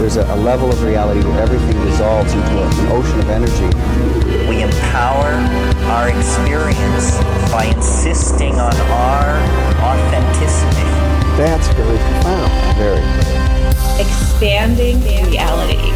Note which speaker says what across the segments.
Speaker 1: There's a, a level of reality where everything dissolves into an ocean of energy.
Speaker 2: We empower our experience by insisting on our authenticity.
Speaker 1: That's very profound. Very.
Speaker 3: Expanding reality.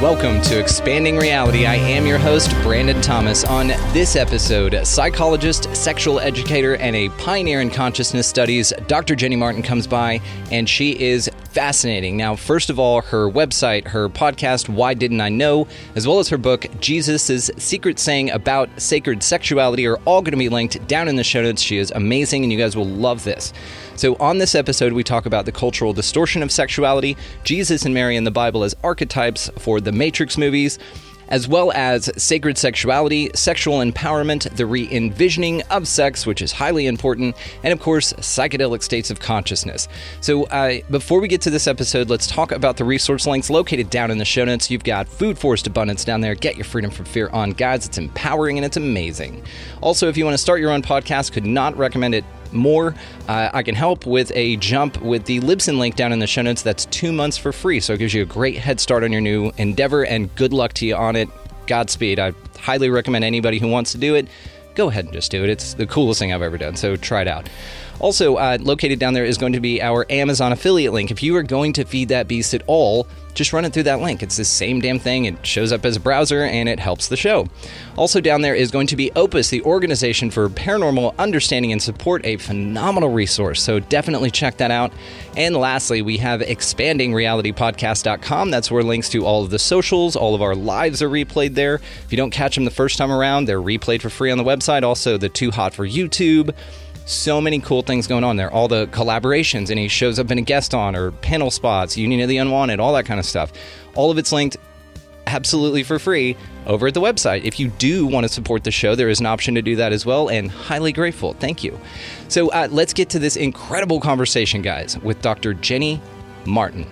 Speaker 4: Welcome to Expanding Reality. I am your host, Brandon Thomas. On this episode, psychologist, sexual educator, and a pioneer in consciousness studies, Dr. Jenny Martin comes by, and she is fascinating. Now, first of all, her website, her podcast, Why Didn't I Know, as well as her book, Jesus' Secret Saying About Sacred Sexuality, are all going to be linked down in the show notes. She is amazing, and you guys will love this. So, on this episode, we talk about the cultural distortion of sexuality, Jesus and Mary in the Bible as archetypes for the Matrix movies, as well as sacred sexuality, sexual empowerment, the re envisioning of sex, which is highly important, and of course, psychedelic states of consciousness. So, uh, before we get to this episode, let's talk about the resource links located down in the show notes. You've got Food Forest Abundance down there. Get your freedom from fear on, guys. It's empowering and it's amazing. Also, if you want to start your own podcast, could not recommend it more, uh, I can help with a jump with the Libsyn link down in the show notes. That's two months for free. So it gives you a great head start on your new endeavor and good luck to you on it. Godspeed. I highly recommend anybody who wants to do it, go ahead and just do it. It's the coolest thing I've ever done. So try it out. Also, uh, located down there is going to be our Amazon affiliate link. If you are going to feed that beast at all, just run it through that link. It's the same damn thing. It shows up as a browser and it helps the show. Also, down there is going to be Opus, the organization for paranormal understanding and support, a phenomenal resource. So definitely check that out. And lastly, we have expandingrealitypodcast.com. That's where links to all of the socials, all of our lives are replayed there. If you don't catch them the first time around, they're replayed for free on the website. Also, the Too Hot for YouTube so many cool things going on there. All the collaborations, and he shows up in a guest on or panel spots, Union of the Unwanted, all that kind of stuff. All of it's linked absolutely for free over at the website. If you do want to support the show, there is an option to do that as well, and highly grateful. Thank you. So uh, let's get to this incredible conversation, guys, with Dr. Jenny Martin.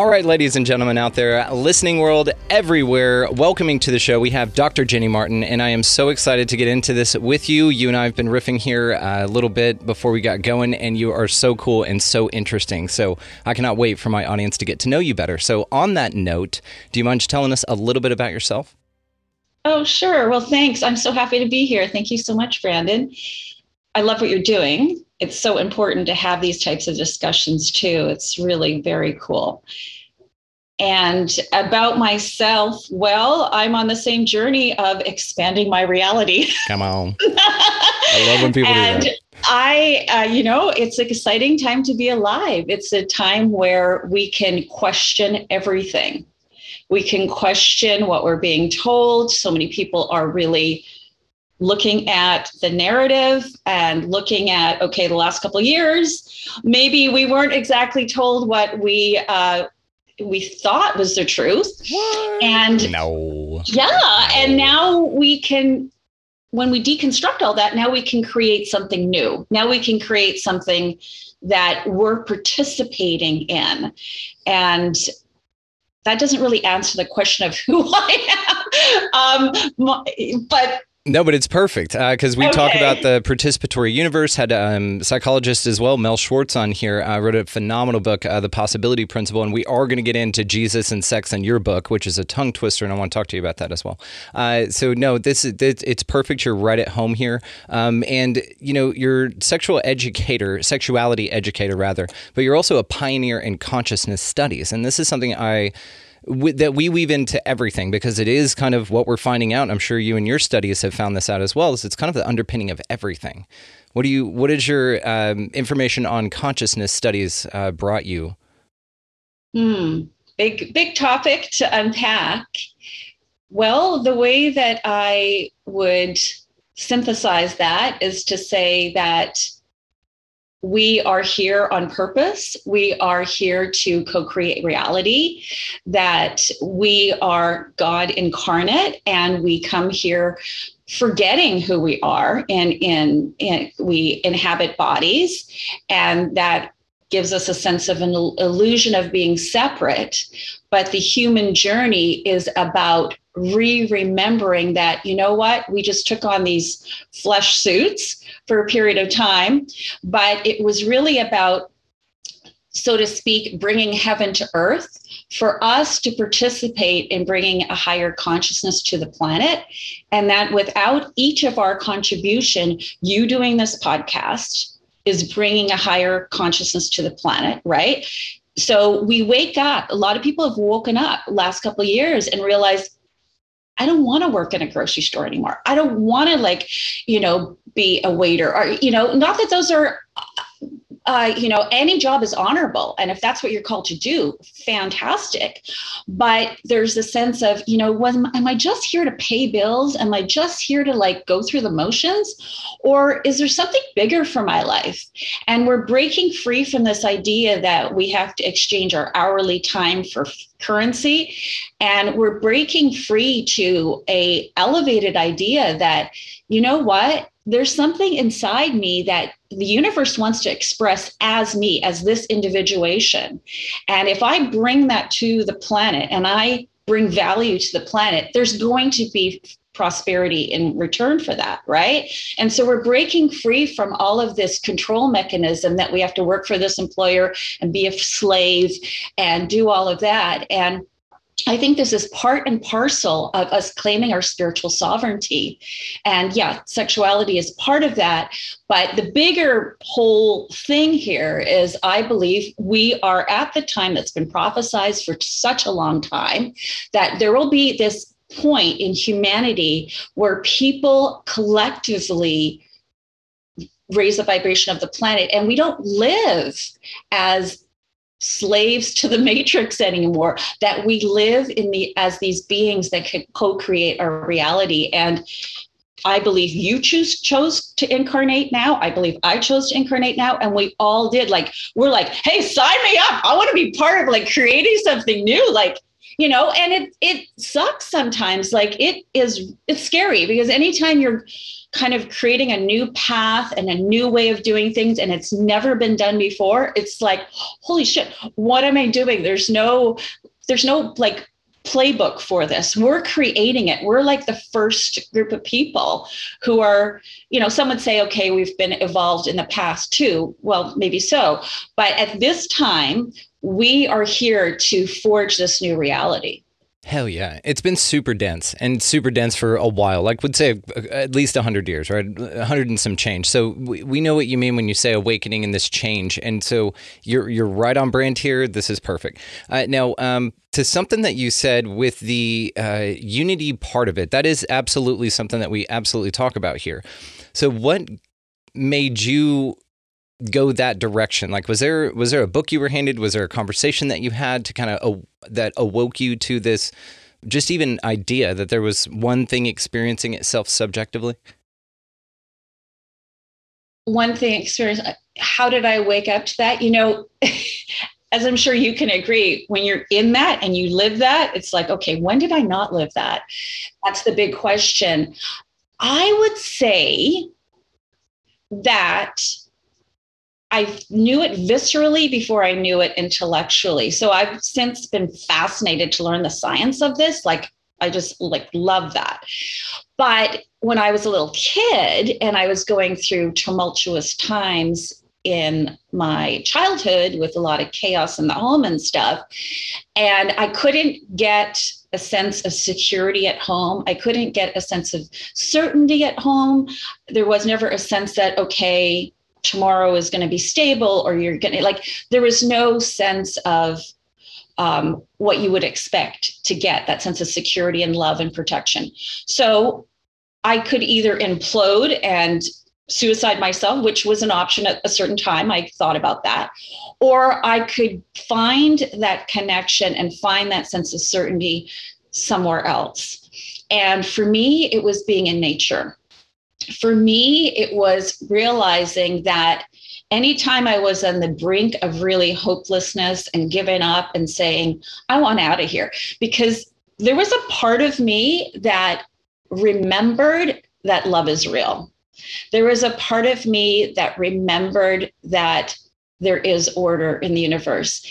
Speaker 4: All right, ladies and gentlemen out there, listening world everywhere, welcoming to the show, we have Dr. Jenny Martin, and I am so excited to get into this with you. You and I have been riffing here uh, a little bit before we got going, and you are so cool and so interesting. So I cannot wait for my audience to get to know you better. So, on that note, do you mind just telling us a little bit about yourself?
Speaker 3: Oh, sure. Well, thanks. I'm so happy to be here. Thank you so much, Brandon. I love what you're doing it's so important to have these types of discussions too. It's really very cool. And about myself, well, I'm on the same journey of expanding my reality.
Speaker 4: Come on. I love when people
Speaker 3: and
Speaker 4: do that.
Speaker 3: I, uh, you know, it's an exciting time to be alive. It's a time where we can question everything. We can question what we're being told. So many people are really looking at the narrative and looking at okay the last couple of years maybe we weren't exactly told what we uh, we thought was the truth
Speaker 4: what?
Speaker 3: and
Speaker 4: no
Speaker 3: yeah no. and now we can when we deconstruct all that now we can create something new now we can create something that we're participating in and that doesn't really answer the question of who I am. Um, but
Speaker 4: no, but it's perfect because uh, we okay. talk about the participatory universe. Had a um, psychologist as well, Mel Schwartz, on here. Uh, wrote a phenomenal book, uh, The Possibility Principle, and we are going to get into Jesus and sex in your book, which is a tongue twister, and I want to talk to you about that as well. Uh, so no, this is it's perfect. You're right at home here, um, and you know you're sexual educator, sexuality educator rather, but you're also a pioneer in consciousness studies, and this is something I that we weave into everything because it is kind of what we're finding out. I'm sure you and your studies have found this out as well. Is it's kind of the underpinning of everything. What do you? What is your um, information on consciousness studies uh, brought you?
Speaker 3: Hmm. Big big topic to unpack. Well, the way that I would synthesize that is to say that we are here on purpose. We are here to co create reality, that we are God incarnate, and we come here forgetting who we are and in, in we inhabit bodies and that gives us a sense of an illusion of being separate but the human journey is about re-remembering that you know what? We just took on these flesh suits for a period of time but it was really about so to speak bringing heaven to earth for us to participate in bringing a higher consciousness to the planet. And that without each of our contribution you doing this podcast is bringing a higher consciousness to the planet right so we wake up a lot of people have woken up last couple of years and realized I don't want to work in a grocery store anymore. I don't want to like, you know, be a waiter or, you know, not that those are uh, you know, any job is honorable. And if that's what you're called to do, fantastic. But there's a sense of, you know, am I just here to pay bills? Am I just here to like go through the motions? Or is there something bigger for my life? And we're breaking free from this idea that we have to exchange our hourly time for currency. And we're breaking free to a elevated idea that, you know what? there's something inside me that the universe wants to express as me, as this individuation. And if I bring that to the planet and I bring value to the planet, there's going to be prosperity in return for that, right? And so we're breaking free from all of this control mechanism that we have to work for this employer and be a slave and do all of that. And I think this is part and parcel of us claiming our spiritual sovereignty. And yeah, sexuality is part of that. But the bigger whole thing here is I believe we are at the time that's been prophesized for such a long time that there will be this point in humanity where people collectively raise the vibration of the planet and we don't live as slaves to the matrix anymore that we live in the as these beings that can co-create our reality and I believe you choose chose to incarnate now. I believe I chose to incarnate now, and we all did. Like we're like, hey, sign me up. I want to be part of like creating something new. Like you know, and it it sucks sometimes. Like it is it's scary because anytime you're kind of creating a new path and a new way of doing things and it's never been done before it's like holy shit what am i doing? There's no there's no like playbook for this. We're creating it. We're like the first group of people who are you know some would say okay we've been evolved in the past too. Well maybe so. But at this time we are here to forge this new reality
Speaker 4: Hell yeah. It's been super dense and super dense for a while. Like, would say uh, at least 100 years, right? 100 and some change. So we, we know what you mean when you say awakening and this change. And so you're, you're right on brand here. This is perfect. Uh, now, um, to something that you said with the uh, unity part of it, that is absolutely something that we absolutely talk about here. So, what made you go that direction? Like, was there was there a book you were handed? Was there a conversation that you had to kind of uh, that awoke you to this, just even idea that there was one thing experiencing itself subjectively?
Speaker 3: One thing experience. How did I wake up to that? You know. as I'm sure you can agree, when you're in that and you live that, it's like, okay, when did I not live that? That's the big question. I would say that I knew it viscerally before I knew it intellectually. So I've since been fascinated to learn the science of this. Like I just like love that. But when I was a little kid and I was going through tumultuous times in my childhood with a lot of chaos in the home and stuff, and I couldn't get a sense of security at home. I couldn't get a sense of certainty at home. There was never a sense that, okay, tomorrow is going to be stable or you're going to like there was no sense of um, what you would expect to get that sense of security and love and protection. So i could either implode and suicide myself which was an option at a certain time i thought about that or i could find that connection and find that sense of certainty somewhere else. And for me it was being in nature for me, it was realizing that anytime I was on the brink of really hopelessness and giving up and saying, I want out of here, because there was a part of me that remembered that love is real. There was a part of me that remembered that there is order in the universe.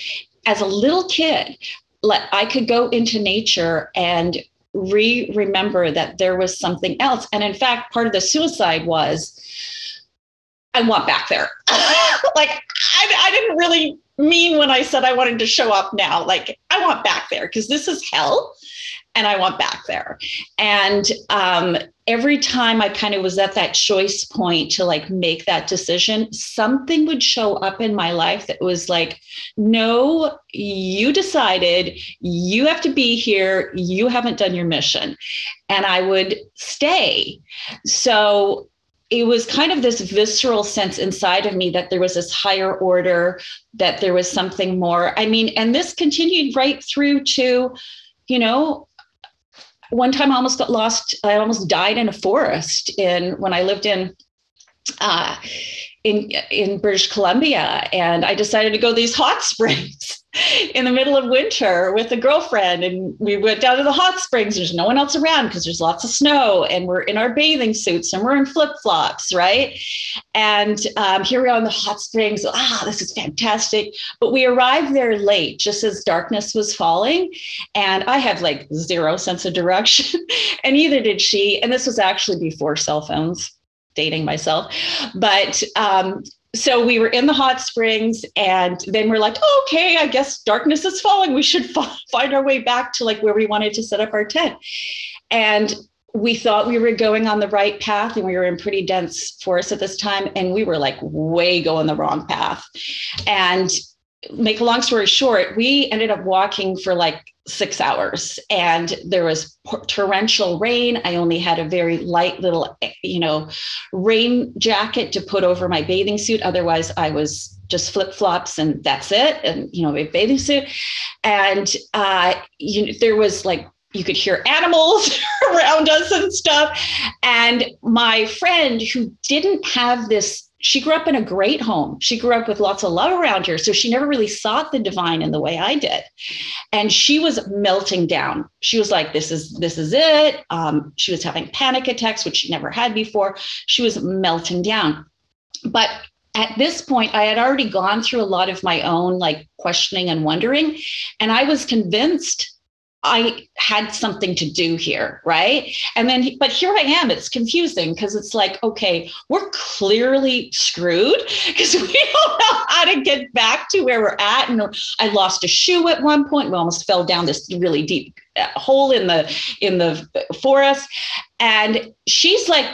Speaker 3: As a little kid, I could go into nature and re remember that there was something else. And in fact, part of the suicide was I want back there. like, I, I didn't really mean when I said I wanted to show up now. Like, I want back there because this is hell and I want back there. And um, every time I kind of was at that choice point to like make that decision, something would show up in my life that was like, no, you decided you have to be here. You haven't done your mission. And I would stay. So it was kind of this visceral sense inside of me that there was this higher order, that there was something more. I mean, and this continued right through to, you know, one time I almost got lost. I almost died in a forest in when I lived in uh, in in British Columbia, and I decided to go to these hot springs in the middle of winter with a girlfriend, and we went down to the hot springs. There's no one else around because there's lots of snow, and we're in our bathing suits and we're in flip flops, right? And um, here we are in the hot springs. Ah, this is fantastic! But we arrived there late, just as darkness was falling, and I have like zero sense of direction, and neither did she. And this was actually before cell phones dating myself. But um, so we were in the hot springs, and then we're like, oh, okay, I guess darkness is falling. We should f- find our way back to like where we wanted to set up our tent. And we thought we were going on the right path and we were in pretty dense forest at this time and we were like way going the wrong path and make a long story short we ended up walking for like six hours. And there was torrential rain. I only had a very light little you know rain jacket to put over my bathing suit. Otherwise i was just flip-flops and that's it. And you know a bathing suit. And uh you there was like you could hear animals around us and stuff. And my friend who didn't have this she grew up in a great home. She grew up with lots of love around her. So she never really sought the divine in the way I did. And she was melting down. She was like, this is, this is it. Um, she was having panic attacks, which she never had before. She was melting down. But at this point, I had already gone through a lot of my own like questioning and wondering. And I was convinced I had something to do here, right? And then, but here I am. It's confusing because it's like, okay, we're clearly screwed because we don't know how to get back to where we're at. And I lost a shoe at one point. We almost fell down this really deep uh, hole in the in the forest. And she's like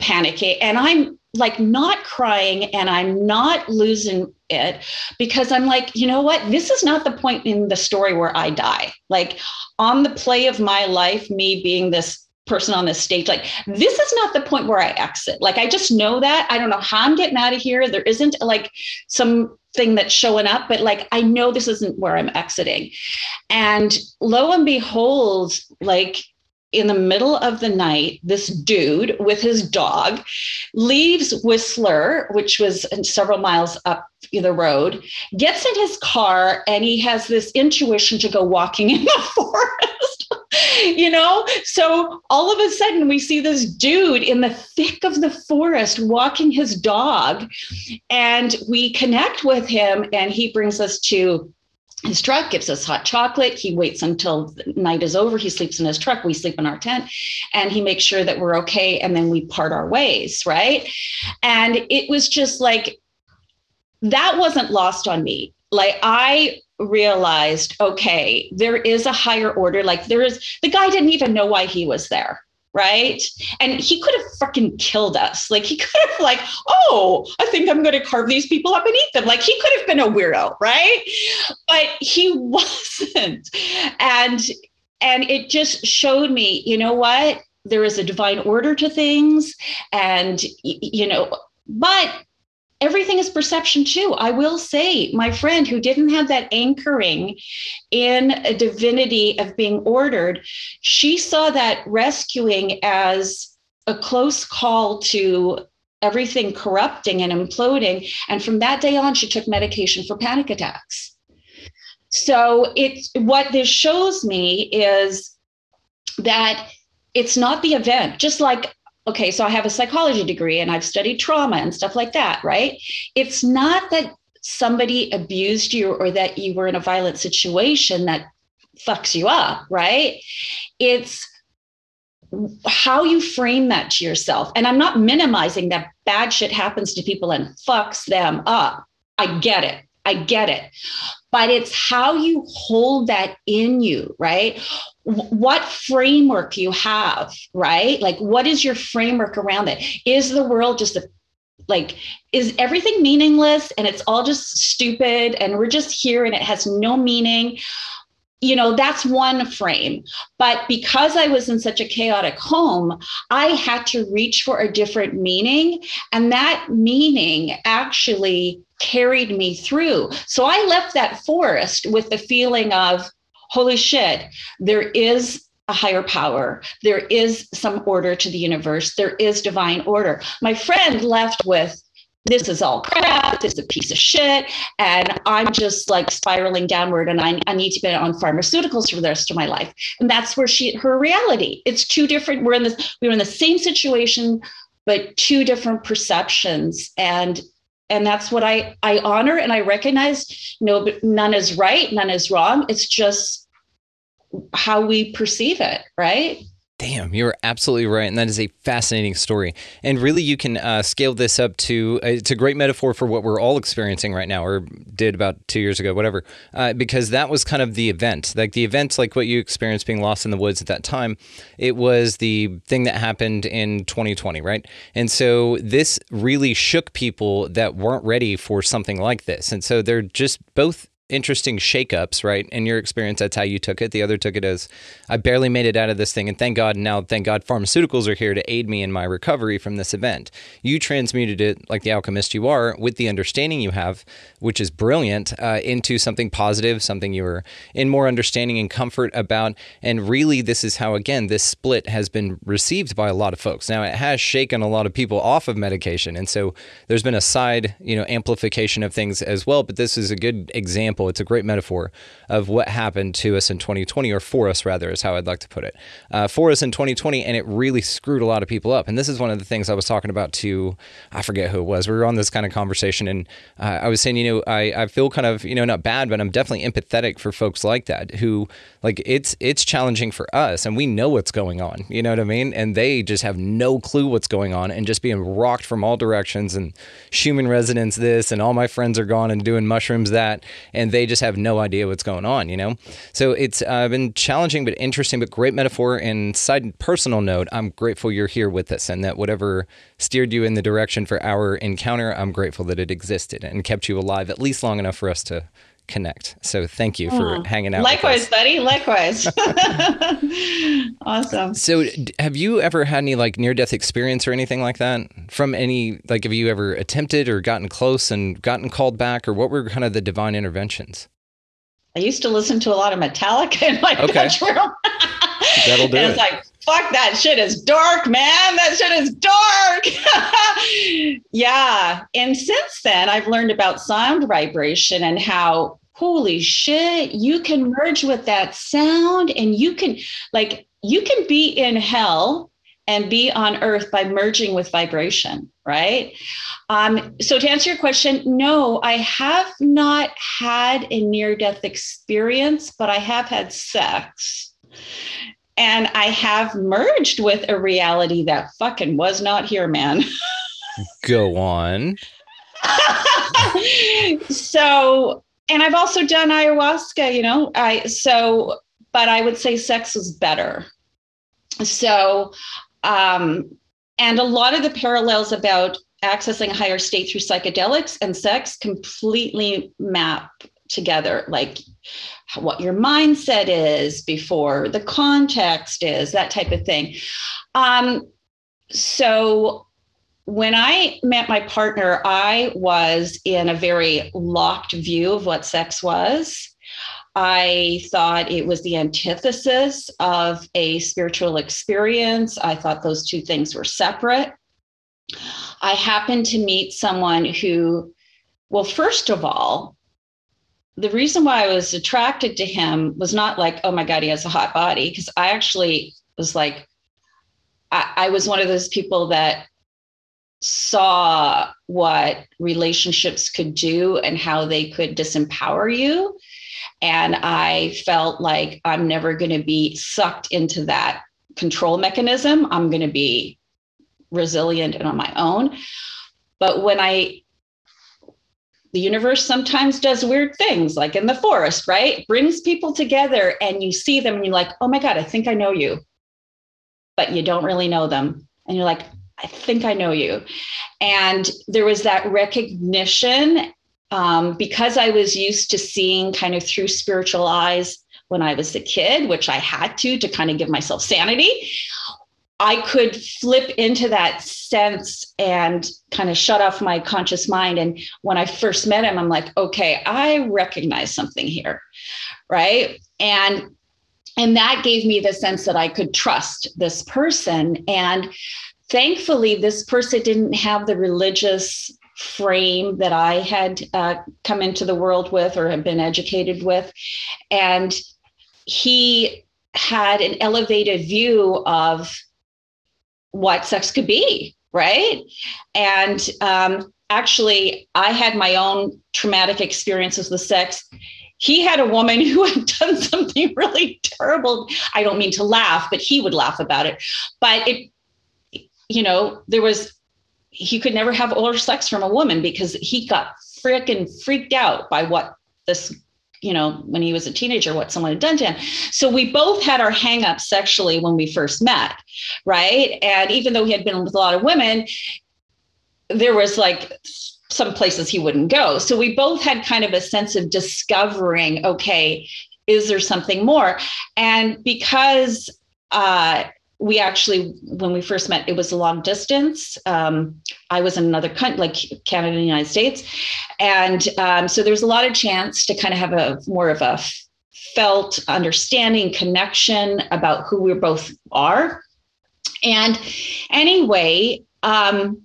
Speaker 3: panicking, and I'm like not crying and I'm not losing it because I'm like, you know what? This is not the point in the story where I die. Like on the play of my life, me being this person on this stage, like this is not the point where I exit. Like I just know that. I don't know how I'm getting out of here. There isn't like something that's showing up, but like I know this isn't where I'm exiting. And lo and behold, like in the middle of the night, this dude with his dog leaves Whistler, which was several miles up the road, gets in his car, and he has this intuition to go walking in the forest. you know? So all of a sudden, we see this dude in the thick of the forest walking his dog, and we connect with him, and he brings us to his truck, gives us hot chocolate. He waits until night is over. He sleeps in his truck. We sleep in our tent and he makes sure that we're okay. And then we part our ways. Right. And it was just like, that wasn't lost on me. Like, I realized, okay, there is a higher order. Like, there is, the guy didn't even know why he was there right? And he could have freaking killed us. Like he could have like, oh, I think I'm going to carve these people up and eat them. Like he could have been a weirdo, right? But he wasn't. And and it just showed me, you know what? There is a divine order to things and you know, but everything is perception too. I will say, my friend who didn't have that anchoring in a divinity of being ordered, she saw that rescuing as a close call to everything corrupting and imploding. And from that day on, she took medication for panic attacks. So it's what this shows me is that it's not the event, just like okay, so I have a psychology degree and I've studied trauma and stuff like that, right? It's not that somebody abused you or that you were in a violent situation that fucks you up, right? It's how you frame that to yourself. And I'm not minimizing that bad shit happens to people and fucks them up. I get it. I get it. But it's how you hold that in you, right? What framework you have, right? Like, what is your framework around it? Is the world just a like is everything meaningless and it's all just stupid and we're just here and it has no meaning you know that's one frame but because i was in such a chaotic home i had to reach for a different meaning and that meaning actually carried me through so i left that forest with the feeling of holy shit there is a higher power. There is some order to the universe. There is divine order. My friend left with this is all crap, this is a piece of shit. And I'm just like spiraling downward and I, I need to be on pharmaceuticals for the rest of my life. And that's where she her reality. It's two different, we're in this, we were in the same situation, but two different perceptions. And and that's what I I honor and I recognize no, none is right, none is wrong. It's just how we perceive it, right?
Speaker 4: Damn, you're absolutely right, and that is a fascinating story. And really, you can uh, scale this up to uh, it's a great metaphor for what we're all experiencing right now, or did about two years ago, whatever. Uh, because that was kind of the event, like the event, like what you experienced being lost in the woods at that time. It was the thing that happened in 2020, right? And so this really shook people that weren't ready for something like this, and so they're just both interesting shakeups, right? In your experience, that's how you took it. The other took it as I barely made it out of this thing, and thank God now, thank God, pharmaceuticals are here to aid me in my recovery from this event. You transmuted it like the alchemist you are, with the understanding you have, which is brilliant, uh, into something positive, something you were in more understanding and comfort about. And really, this is how again this split has been received by a lot of folks. Now, it has shaken a lot of people off of medication, and so there's been a side, you know, amplification of things as well. But this is a good example example, it's a great metaphor of what happened to us in 2020, or for us rather, is how I'd like to put it. Uh, for us in 2020, and it really screwed a lot of people up. And this is one of the things I was talking about to, I forget who it was. We were on this kind of conversation, and uh, I was saying, you know, I, I feel kind of, you know, not bad, but I'm definitely empathetic for folks like that who, like, it's it's challenging for us, and we know what's going on. You know what I mean? And they just have no clue what's going on, and just being rocked from all directions, and Schumann resonance this, and all my friends are gone and doing mushrooms that, and and they just have no idea what's going on, you know? So it's uh, been challenging but interesting, but great metaphor. And side personal note, I'm grateful you're here with us and that whatever steered you in the direction for our encounter, I'm grateful that it existed and kept you alive at least long enough for us to connect. So thank you for hmm. hanging out.
Speaker 3: Likewise, buddy. Likewise. awesome.
Speaker 4: So, have you ever had any like near death experience or anything like that from any like have you ever attempted or gotten close and gotten called back or what were kind of the divine interventions?
Speaker 3: I used to listen to a lot of Metallica in my okay. bedroom.
Speaker 4: That'll do
Speaker 3: and
Speaker 4: it.
Speaker 3: It's like fuck that shit is dark, man. That shit is dark. yeah. And since then, I've learned about sound vibration and how, holy shit, you can merge with that sound and you can, like, you can be in hell and be on earth by merging with vibration, right? Um, so, to answer your question, no, I have not had a near death experience, but I have had sex and I have merged with a reality that fucking was not here, man.
Speaker 4: Go on.
Speaker 3: so, and I've also done ayahuasca, you know, I, so, but I would say sex was better. So, um, and a lot of the parallels about accessing a higher state through psychedelics and sex completely map together. Like, what your mindset is before the context is, that type of thing. Um, so when I met my partner, I was in a very locked view of what sex was. I thought it was the antithesis of a spiritual experience. I thought those two things were separate. I happened to meet someone who, well, first of all, the reason why I was attracted to him was not like, oh my God, he has a hot body, because I actually was like, I, I was one of those people that saw what relationships could do and how they could disempower you. And I felt like I'm never going to be sucked into that control mechanism. I'm going to be resilient and on my own. But when I, the universe sometimes does weird things, like in the forest, right? Brings people together and you see them and you're like, oh my God, I think I know you. But you don't really know them. And you're like, I think I know you. And there was that recognition um, because I was used to seeing kind of through spiritual eyes when I was a kid, which I had to to kind of give myself sanity. I could flip into that sense and kind of shut off my conscious mind. And when I first met him, I'm like, okay, I recognize something here. Right. And and that gave me the sense that I could trust this person. And thankfully, this person didn't have the religious frame that I had uh, come into the world with or had been educated with. And he had an elevated view of what sex could be, right? And um, actually, I had my own traumatic experiences with sex. He had a woman who had done something really terrible. I don't mean to laugh, but he would laugh about it. But it, you know, there was he could never have oral sex from a woman because he got freaking freaked out by what this you know when he was a teenager what someone had done to him. So we both had our hangups sexually when we first met right? And even though he had been with a lot of women there was like some places he wouldn't go. So we both had kind of a sense of discovering okay is there something more? And because uh we actually when we first met it was a long distance. Um, i was in another country like canada and the united states. And um, so there's a lot of chance to kind of have a more of a felt understanding connection about who we both are. And anyway um,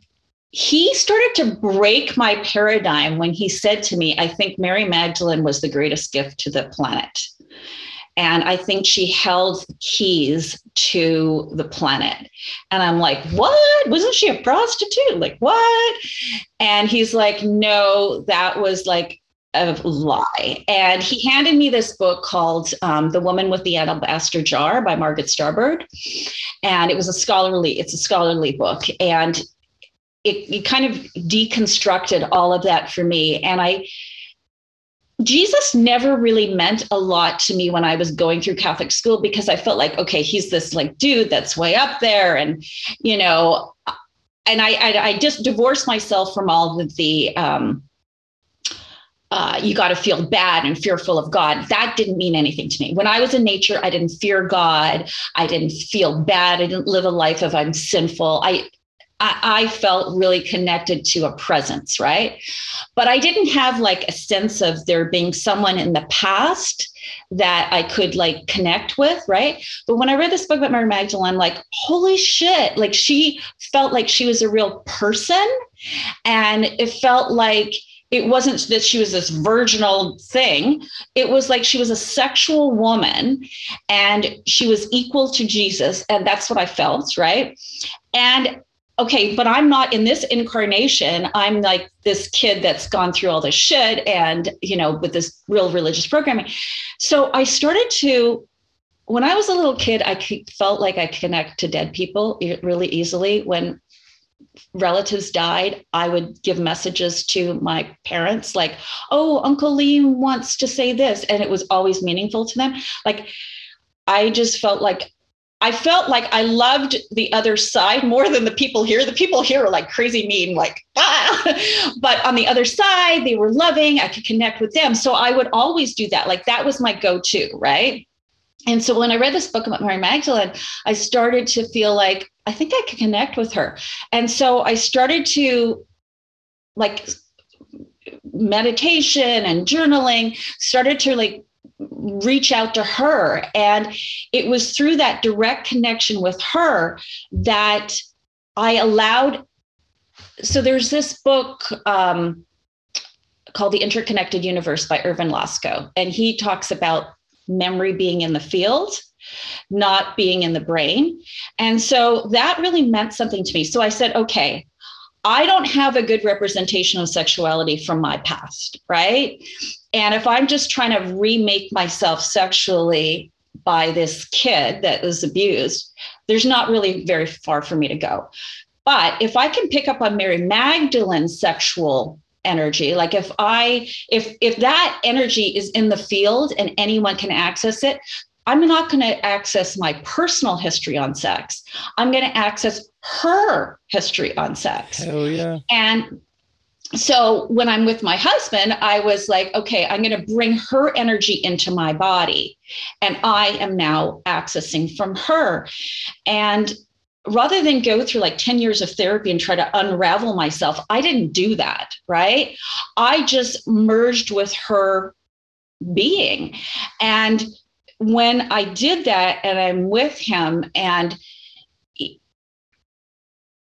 Speaker 3: he started to break my paradigm when he said to me i think mary magdalene was the greatest gift to the planet and I think she held keys to the planet. And I'm like, what? Wasn't she a prostitute? Like, what? And he's like, no, that was like a lie. And he handed me this book called um, The Woman with the Alabaster Jar by Margaret Starbird. And it was a scholarly, it's a scholarly book. And it, it kind of deconstructed all of that for me. And I Jesus never really meant a lot to me when I was going through Catholic school because I felt like, okay, he's this like dude that's way up there. And, you know, and I, I, I just divorced myself from all of the, um, uh, you got to feel bad and fearful of God. That didn't mean anything to me. When I was in nature, I didn't fear God. I didn't feel bad. I didn't live a life of I'm sinful. I I, I felt really connected to a presence, right? But I didn't have like a sense of there being someone in the past that I could like connect with, right? But when I read this book about Mary Magdalene, I'm like, holy shit, like she felt like she was a real person. And it felt like it wasn't that she was this virginal thing. It was like she was a sexual woman and she was equal to Jesus. And that's what I felt, right? And okay, but I'm not in this incarnation. I'm like this kid that's gone through all this shit and, you know, with this real religious programming. So I started to, when I was a little kid, I felt like I connect to dead people really easily. When relatives died, I would give messages to my parents, like, oh, Uncle Lee wants to say this. And it was always meaningful to them. Like, I just felt like I felt like I loved the other side more than the people here. The people here are like crazy mean, like, ah. but on the other side, they were loving. I could connect with them. So I would always do that. Like that was my go to, right? And so when I read this book about Mary Magdalene, I started to feel like I think I could connect with her. And so I started to like meditation and journaling, started to like reach out to her. And it was through that direct connection with her that I allowed so there's this book um, called The Interconnected Universe by Ervin Laszlo, and he talks about memory being in the field, not being in the brain. And so that really meant something to me. So I said, okay, I don't have a good representation of sexuality from my past, right? And if I'm just trying to remake myself sexually by this kid that was abused, there's not really very far for me to go. But if I can pick up on Mary Magdalene's sexual energy, like if I if if that energy is in the field and anyone can access it, I'm not going to access my personal history on sex. I'm going to access her history on sex.
Speaker 4: Hell yeah.
Speaker 3: And so when I'm with my husband, I was like, okay, I'm going to bring her energy into my body. And I am now accessing from her. And rather than go through like 10 years of therapy and try to unravel myself, I didn't do that. Right. I just merged with her being. And when I did that and I'm with him and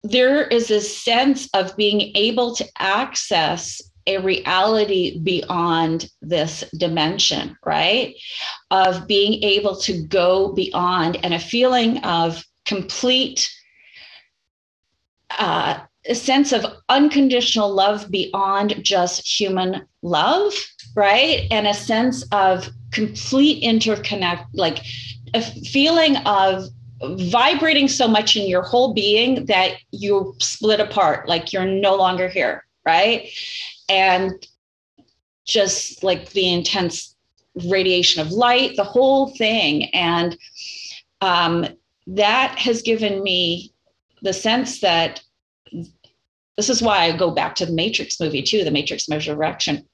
Speaker 3: there is a sense of being able to access a reality beyond this dimension, right? Of being able to go beyond and a feeling of complete uh, a sense of unconditional love beyond just human love, right? And a sense of complete interconnect, like a feeling of vibrating so much in your whole being that you split apart, like you're no longer here, right? And just like the intense radiation of light, the whole thing. And um, that has given me the sense that this is why I go back to the Matrix movie too, the Matrix Resurrection.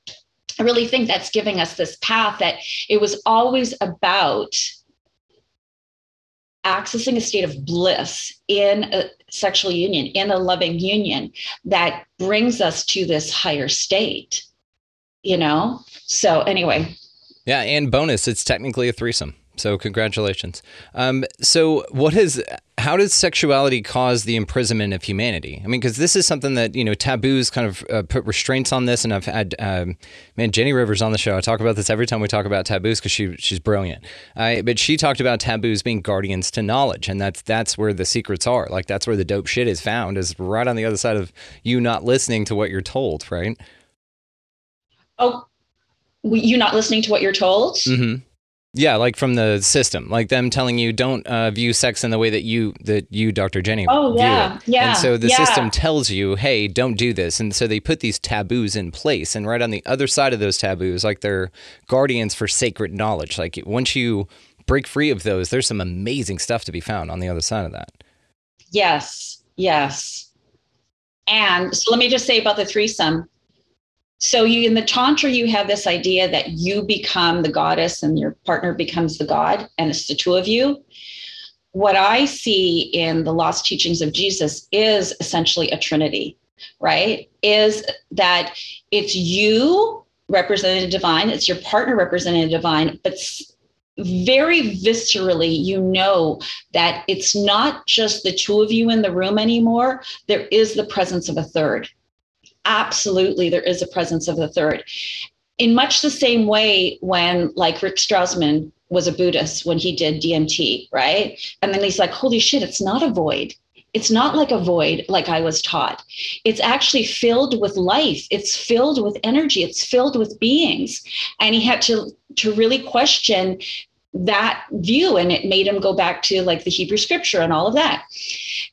Speaker 3: I really think that's giving us this path that it was always about accessing a state of bliss in a sexual union, in a loving union that brings us to this higher state, you know? So, anyway.
Speaker 4: Yeah. And bonus, it's technically a threesome. So congratulations. Um, so what is how does sexuality cause the imprisonment of humanity? I mean, because this is something that you know taboos kind of uh, put restraints on this, and I've had um, man Jenny Rivers on the show. I talk about this every time we talk about taboos because she she's brilliant. Uh, but she talked about taboos being guardians to knowledge, and that's that's where the secrets are. Like that's where the dope shit is found, is right on the other side of you not listening to what you're told, right?
Speaker 3: Oh, you not listening to what you're told?
Speaker 4: Mm-hmm. Yeah, like from the system, like them telling you don't uh, view sex in the way that you that you, Dr. Jenny.
Speaker 3: Oh yeah, yeah.
Speaker 4: And so the
Speaker 3: yeah.
Speaker 4: system tells you, hey, don't do this, and so they put these taboos in place. And right on the other side of those taboos, like they're guardians for sacred knowledge. Like once you break free of those, there's some amazing stuff to be found on the other side of that.
Speaker 3: Yes, yes. And so let me just say about the threesome so you in the tantra you have this idea that you become the goddess and your partner becomes the god and it's the two of you. What i see in the lost teachings of jesus is essentially a trinity right? Is that it's you representing divine it's your partner representing divine but very viscerally you know that it's not just the two of you in the room anymore there is the presence of a third absolutely there is a presence of the third. In much the same way, when like Rick Strassman was a Buddhist when he did DMT, right? And then he's like, holy shit, it's not a void. It's not like a void like I was taught. It's actually filled with life. It's filled with energy. It's filled with beings. And he had to to really question that view and it made him go back to like the Hebrew scripture and all of that.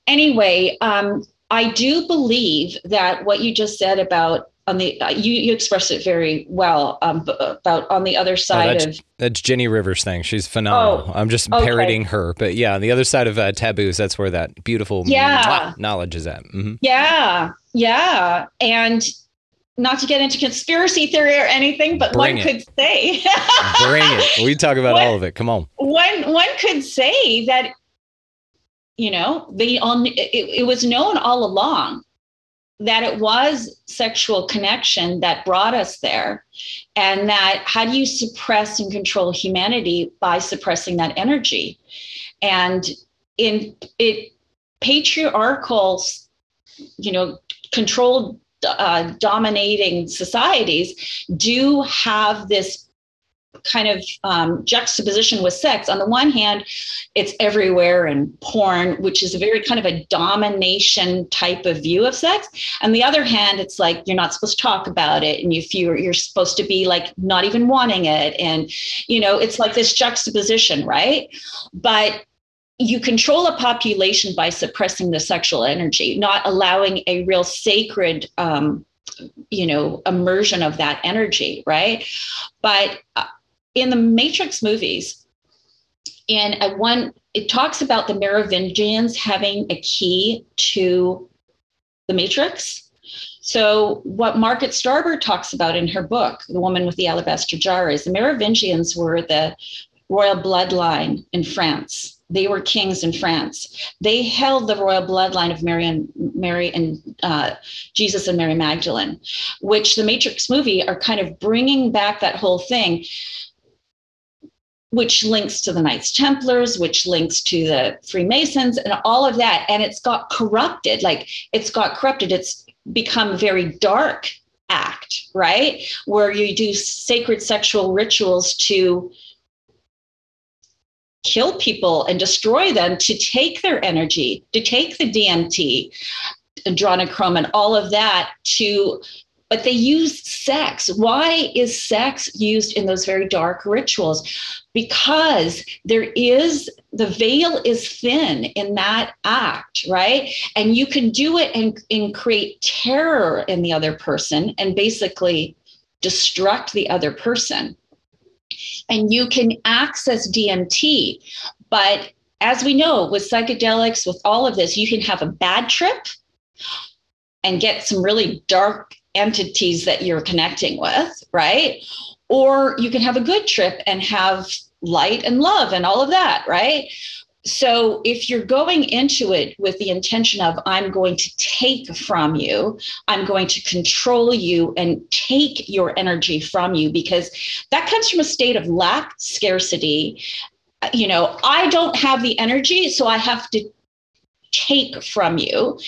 Speaker 3: Anyway, um, I do believe that what you just said about on the uh, you you expressed it very well um, about on the other side
Speaker 4: oh, that's,
Speaker 3: of
Speaker 4: that's Jenny Rivers thing. She's phenomenal. Oh, I'm just okay. parroting her, but yeah, on the other side of uh, taboos, that's where that beautiful
Speaker 3: yeah.
Speaker 4: knowledge is at. Mm-hmm.
Speaker 3: Yeah, yeah, and not to get into conspiracy theory or anything, but Bring one it. could say,
Speaker 4: Bring it. We talk about one, all of it. Come on.
Speaker 3: One one could say that you know they all it, it was known all along that it was sexual connection that brought us there and that how do you suppress and control humanity by suppressing that energy? And in it patriarchal you know controlled uh, dominating societies do have this kind of um, juxtaposition with sex. On the one hand, it's everywhere in porn, which is a very kind of a domination type of view of sex. On the other hand, it's like you're not supposed to talk about it, and if you're you're supposed to be like not even wanting it, and you know it's like this juxtaposition, right? But you control a population by suppressing the sexual energy, not allowing a real sacred um, you know immersion of that energy right but uh, in the Matrix movies, in a one, it talks about the Merovingians having a key to the Matrix. So, what Margaret Starbird talks about in her book, The Woman with the Alabaster Jar, is the Merovingians were the royal bloodline in France. They were kings in France. They held the royal bloodline of Mary and Mary and uh, Jesus and Mary Magdalene, which the Matrix movie are kind of bringing back that whole thing which links to the Knights Templars, which links to the Freemasons, and all of that. And it's got corrupted, like it's got corrupted. It's become a very dark act, right? Where you do sacred sexual rituals to kill people and destroy them, to take their energy, to take the DMT, adrenochrome, and all of that to but they use sex. Why is sex used in those very dark rituals? Because there is the veil is thin in that act, right? And you can do it and, and create terror in the other person and basically destruct the other person. And you can access DMT, but as we know with psychedelics, with all of this, you can have a bad trip and get some really dark entities that you're connecting with, right? Or you can have a good trip and have light and love and all of that, right? So if you're going into it with the intention of, I'm going to take from you, I'm going to control you and take your energy from you, because that comes from a state of lack, scarcity. You know, I don't have the energy, so I have to take from you.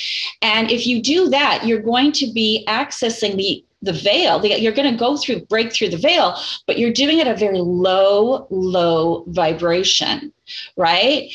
Speaker 3: And if you do that, you're going to be accessing the the veil you're going to go through break through the veil but you're doing it at a very low low vibration right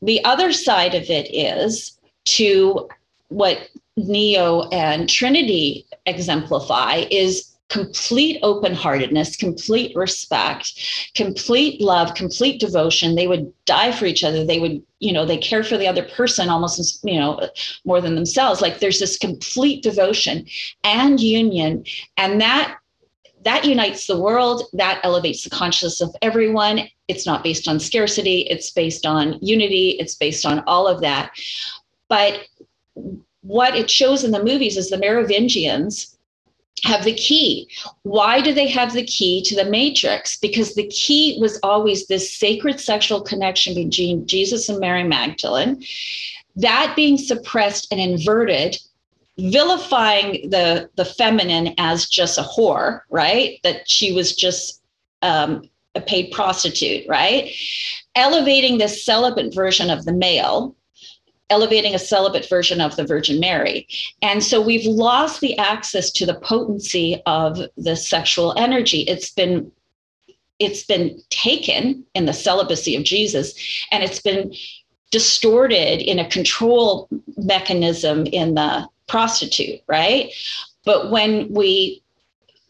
Speaker 3: the other side of it is to what neo and trinity exemplify is complete open heartedness, complete respect, complete love, complete devotion. They would die for each other. They would, you know, they care for the other person almost, as, you know, more than themselves. Like there's this complete devotion and union. And that that unites the world that elevates the consciousness of everyone it's not based on scarcity it's based on unity it's based on all of that but what it shows in the movies is the merovingians have the key. Why do they have the key to the matrix? Because the key was always this sacred sexual connection between Jesus and Mary Magdalene. That being suppressed and inverted, vilifying the, the feminine as just a whore, right? That she was just um, a paid prostitute, right? Elevating this celibate version of the male, elevating a celibate version of the Virgin Mary. And so we've lost the access to the potency of the sexual energy. It's been it's been taken in the celibacy of Jesus and it's been distorted in a control mechanism in the prostitute, right? But when we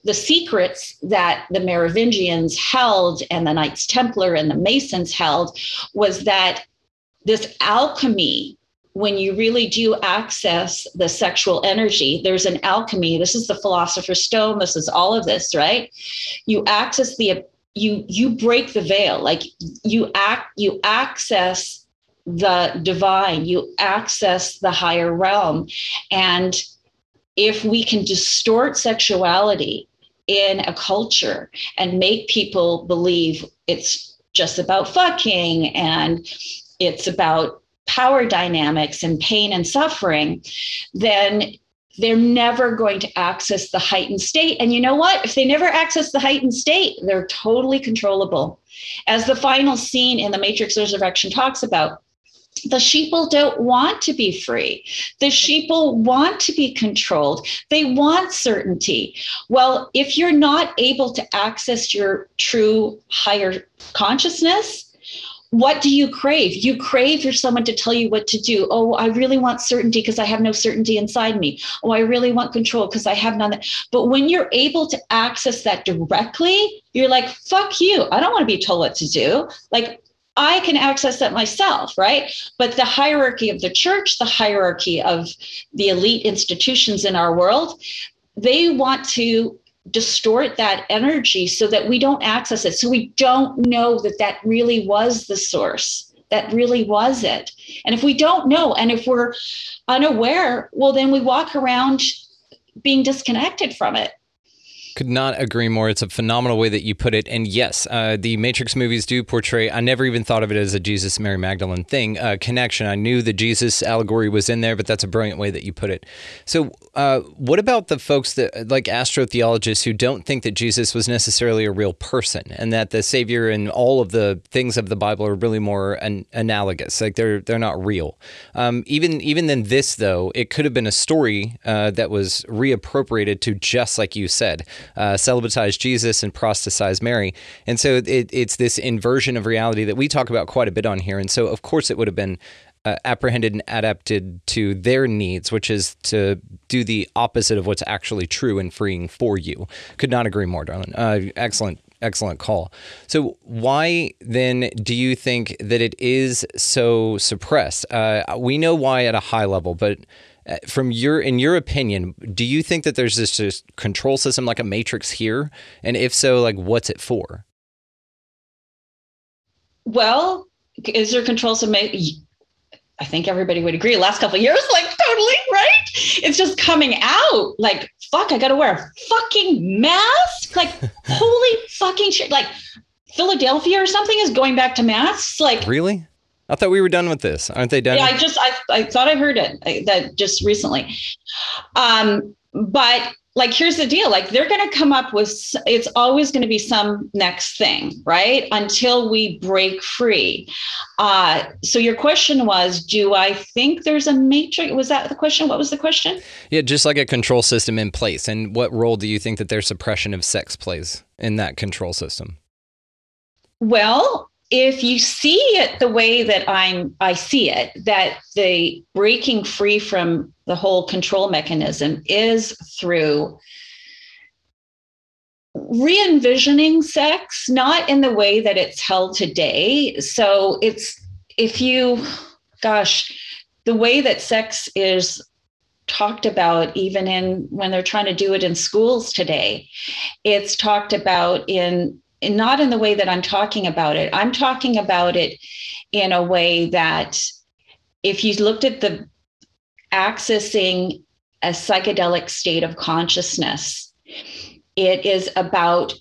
Speaker 3: the secrets that the Merovingians held and the Knights Templar and the Masons held was that this alchemy when you really do access the sexual energy, there's an alchemy. This is the philosopher's stone. This is all of this, right? You access the you you break the veil, like you act you access the divine, you access the higher realm. And if we can distort sexuality in a culture and make people believe it's just about fucking and it's about power dynamics and pain and suffering, then they're never going to access the heightened state. And you know what? If they never access the heightened state, they're totally controllable. As the final scene in the Matrix Resurrection talks about, the sheeple don't want to be free. The sheeple want to be controlled. They want certainty. Well, if you're not able to access your true higher consciousness, what do you crave? You crave for someone to tell you what to do. Oh, I really want certainty because I have no certainty inside me. Oh, I really want control because I have none. But when you're able to access that directly, you're like, fuck you. I don't want to be told what to do. Like, I can access that myself, right? But the hierarchy of the church, the hierarchy of the elite institutions in our world, they want to distort that energy so that we don't access it. So we don't know that that really was the source, that really was it. And if we don't know, and if we're unaware, well, then we walk around being disconnected from it.
Speaker 4: Could not agree more. It's a phenomenal way that you put it. And yes, uh, the Matrix movies do portray, I never even thought of it as a Jesus Mary Magdalene thing, uh, connection. I knew the Jesus allegory was in there, but that's a brilliant way that you put it. So, uh, what about the folks that, like astrotheologists, who don't think that Jesus was necessarily a real person and that the Savior and all of the things of the Bible are really more an- analogous? Like they're they're not real. Um, even even than this, though, it could have been a story uh, that was reappropriated to just like you said uh, celibatize Jesus and prostatize Mary. And so it, it's this inversion of reality that we talk about quite a bit on here. And so, of course, it would have been uh, apprehended and adapted to their needs, which is to do the opposite of what's actually true and freeing for you. Could not agree more, darling. Uh, excellent excellent call. So, why then do you think that it is so suppressed? Uh, we know why at a high level, but uh, from your in your opinion do you think that there's this just control system like a matrix here and if so like what's it for
Speaker 3: well is there control system i think everybody would agree. Last couple years like totally right? It's just coming out. Like fuck i gotta wear a fucking mask? Like holy fucking shit. Like philadelphia or something is going back to masks? Like
Speaker 4: really? I thought we were done with this. Aren't they done?
Speaker 3: Yeah, I just I, I thought I heard it I, that just recently. Um, but like here's the deal like they're going to come up with it's always going to be some next thing right? Until we break free. Uh, so your question was do i think there's a matrix was that the question? What was the question?
Speaker 4: Yeah just like a control system in place. And what role do you think that their suppression of sex plays in that control system?
Speaker 3: Well if you see it the way that I'm I see it, that the breaking free from the whole control mechanism is through re-envisioning sex, not in the way that it's held today. So it's if you gosh, the way that sex is talked about even in when they're trying to do it in schools today it's talked about in not in the way that I'm talking about it. I'm talking about it in a way that if you looked at the accessing a psychedelic state of consciousness, it is about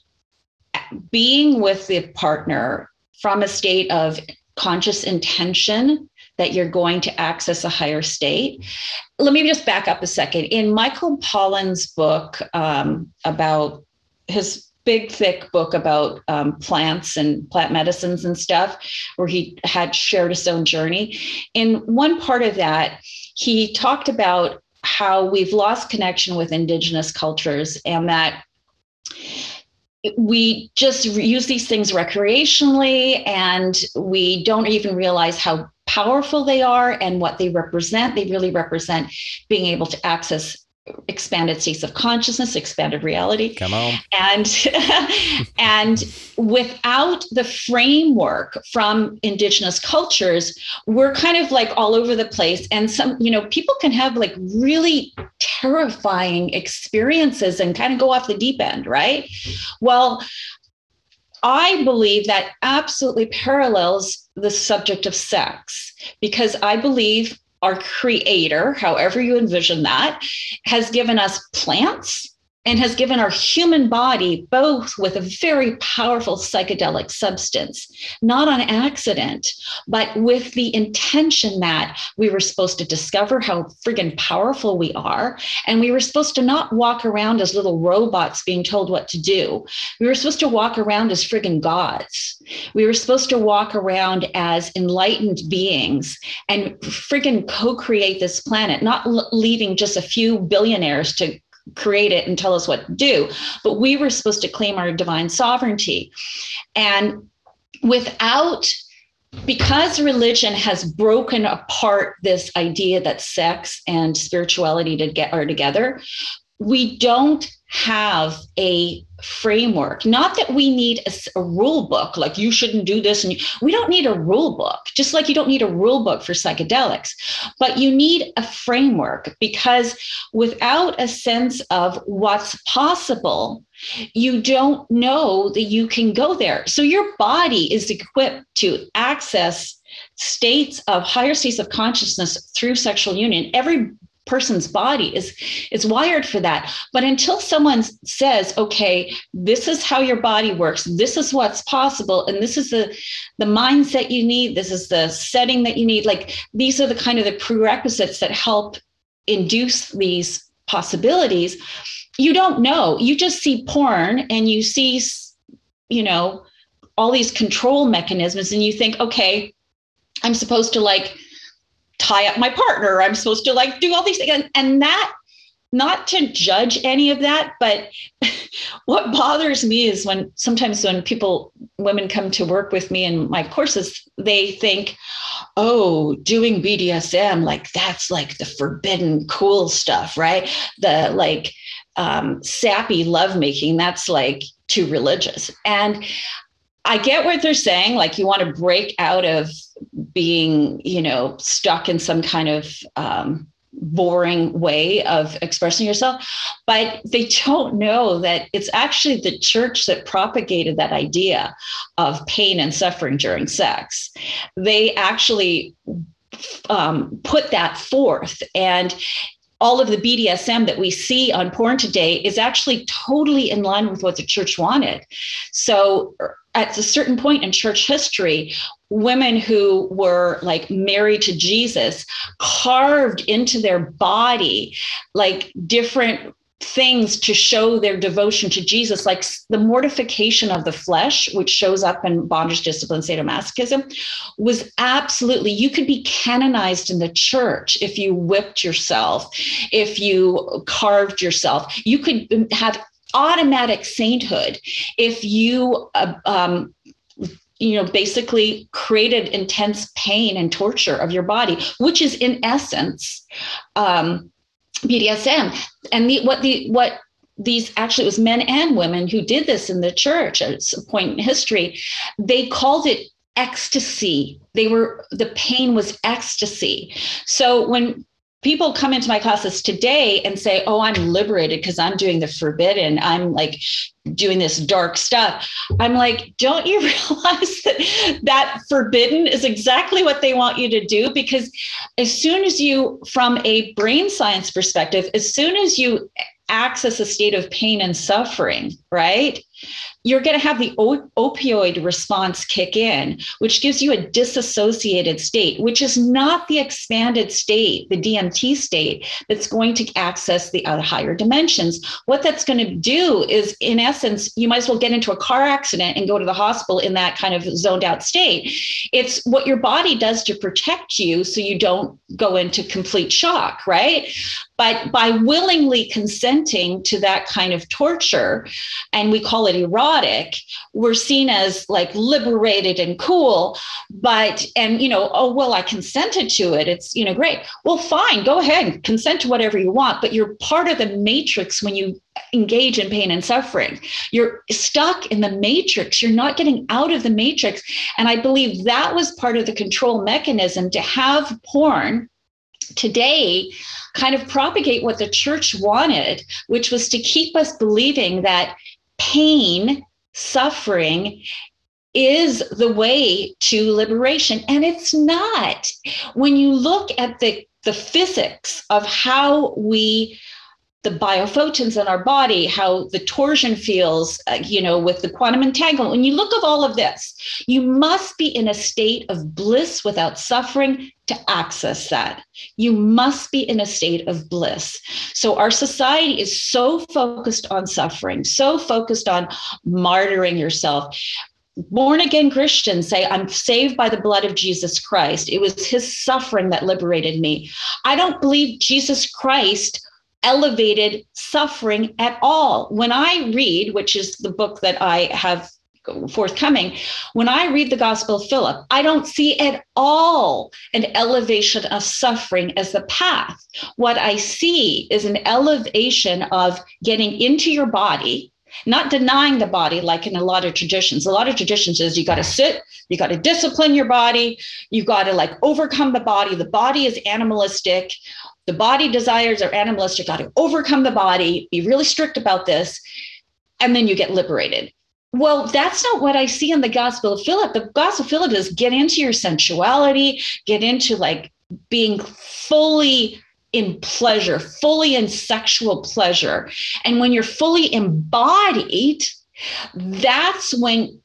Speaker 3: being with the partner from a state of conscious intention that you're going to access a higher state. Let me just back up a second. In Michael Pollan's book um, about his big thick book about um, plants and plant medicines and stuff where he had shared his own journey. In one part of that he talked about how we've lost connection with indigenous cultures and that we just use these things recreationally and we don't even realize how powerful they are and what they represent. They really represent being able to access expanded states of consciousness expanded reality.
Speaker 4: Come on.
Speaker 3: And and without the framework from indigenous cultures we're kind of like all over the place. And some you know people can have like really terrifying experiences and kind of go off the deep end right? Well I believe that absolutely parallels the subject of sex because I believe our creator, however you envision that, has given us plants and has given our human body both with a very powerful psychedelic substance, not on accident, but with the intention that we were supposed to discover how friggin' powerful we are. And we were supposed to not walk around as little robots being told what to do. We were supposed to walk around as friggin' gods. We were supposed to walk around as enlightened beings and friggin' co create this planet, not leaving just a few billionaires to create it and tell us what to do. But we were supposed to claim our divine sovereignty. And without because religion has broken apart this idea that sex and spirituality to get are together we don't have a framework. Not that we need a, a, rule book like you shouldn't do this and you, we don't need a rule book just like you don't need a rule book for psychedelics. But you need a framework because without a sense of what's possible you don't know that you can go there. So your body is equipped to access states of higher states of consciousness through sexual union. Every person's body is is wired for that. But until someone says okay this is how your body works this is what's possible and this is the the mindset you need this is the setting that you need like these are the kind of the prerequisites that help induce these possibilities you don't know. You just see porn and you see you know all these control mechanisms and you think okay i'm supposed to like tie up my partner. I'm supposed to like do all these things. And, and that, not to judge any of that, but what bothers me is when sometimes when people, women come to work with me in my courses, they think, oh, doing BDSM, like that's like the forbidden cool stuff, right? The like um, sappy lovemaking, that's like too religious. And I get what they're saying. Like you want to break out of being, you know, stuck in some kind of um, boring way of expressing yourself. But they don't know that it's actually the church that propagated that idea of pain and suffering during sex. They actually um, put that forth. And all of the BDSM that we see on porn today is actually totally in line with what the church wanted. So at a certain point in church history, women who were like married to Jesus carved into their body like different things to show their devotion to Jesus, like the mortification of the flesh, which shows up in bondage, discipline, sadomasochism, was absolutely, you could be canonized in the church if you whipped yourself, if you carved yourself. You could um, have automatic sainthood if you uh, um, you know basically created intense pain and torture of your body which is in essence um, bdsm and the, what the what these actually it was men and women who did this in the church at some point in history they called it ecstasy. They were the pain was ecstasy. So when people come into my classes today and say, Oh, I'm liberated because I'm doing the forbidden. I'm like doing this dark stuff. I'm like, Don't you realize that that forbidden is exactly what they want you to do? Because as soon as you, from a brain science perspective, as soon as you access a state of pain and suffering, right? You're going to have the opioid response kick in, which gives you a disassociated state, which is not the expanded state, the DMT state, that's going to access the uh, higher dimensions. What that's going to do is, in essence, you might as well get into a car accident and go to the hospital in that kind of zoned out state. It's what your body does to protect you so you don't go into complete shock, right? But by willingly consenting to that kind of torture, and we call it erotic, we're seen as like liberated and cool. But, and, you know, oh, well, I consented to it. It's, you know, great. Well, fine, go ahead, consent to whatever you want. But you're part of the matrix when you engage in pain and suffering. You're stuck in the matrix. You're not getting out of the matrix. And I believe that was part of the control mechanism to have porn today kind of propagate what the church wanted, which was to keep us believing that pain, suffering, is the way to liberation. And it's not. When you look at the, the physics of how we the biophotons in our body, how the torsion fields, uh, you know, with the quantum entanglement. When you look at all of this, you must be in a state of bliss without suffering to access that. You must be in a state of bliss. So our society is so focused on suffering, so focused on martyring yourself born again Christians say, I'm saved by the blood of Jesus Christ. It was his suffering that liberated me. I don't believe Jesus Christ elevated suffering at all. When I read, which is the book that I have forthcoming, when I read the Gospel of Philip, I don't see at all an elevation of suffering as the path. What I see is an elevation of getting into your body. Not denying the body like in a lot of traditions. A lot of traditions is you got to sit, you got to discipline your body, you got to like overcome the body. The body is animalistic the body desires are animalistic, got to overcome the body, be really strict about this, and then you get liberated. Well, that's not what I see in the Gospel of Philip. The Gospel of Philip is get into your sensuality, get into like being fully in pleasure, fully in sexual pleasure. And when you're fully embodied, that's when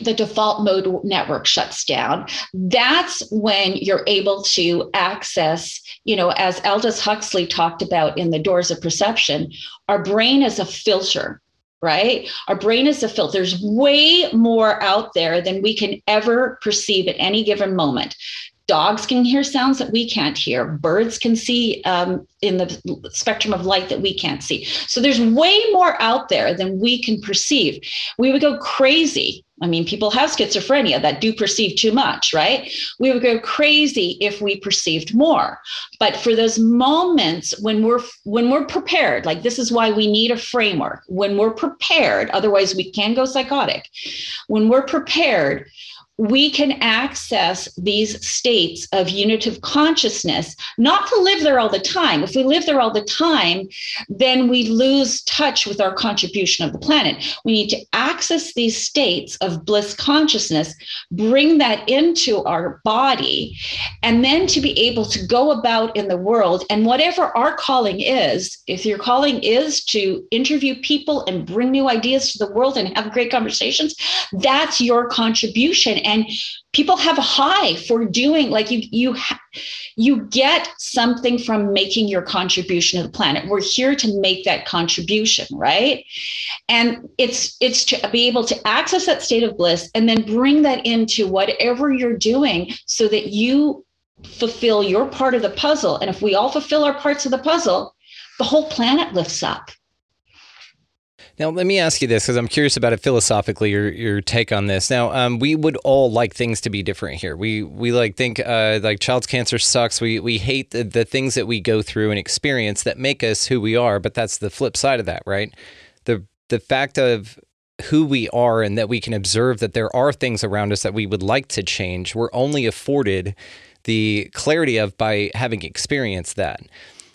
Speaker 3: the default mode network shuts down. That's when you're able to access, you know, as Aldous Huxley talked about in The Doors of Perception, our brain is a filter right? Our brain is a filter. There's way more out there than we can ever perceive at any given moment. Dogs can hear sounds that we can't hear. Birds can see um, in the spectrum of light that we can't see. So there's way more out there than we can perceive. We would go crazy I mean, people have schizophrenia that do perceive too much, right? We would go crazy if we perceived more. But for those moments when we're when we're prepared, like this is why we need a framework. When we're prepared, otherwise we can go psychotic. When we're prepared, we can access these states of unitive consciousness, not to live there all the time. If we live there all the time, then we lose touch with our contribution of the planet. We need to access these states of bliss consciousness, bring that into our body, and then to be able to go about in the world. And whatever our calling is, if your calling is to interview people and bring new ideas to the world and have great conversations, that's your contribution and people have a high for doing like you you you get something from making your contribution to the planet. We're here to make that contribution right? And it's it's to be able to access that state of bliss and then bring that into whatever you're doing so that you fulfill your part of the puzzle. And if we all fulfill our parts of the puzzle the whole planet lifts up
Speaker 4: now, let me ask you this because I'm curious about it philosophically. Your your take on this. Now, um, we would all like things to be different here. We we like think uh, like child's cancer sucks. We we hate the, the things that we go through and experience that make us who we are. But that's the flip side of that, right? The the fact of who we are and that we can observe that there are things around us that we would like to change. We're only afforded the clarity of by having experienced that.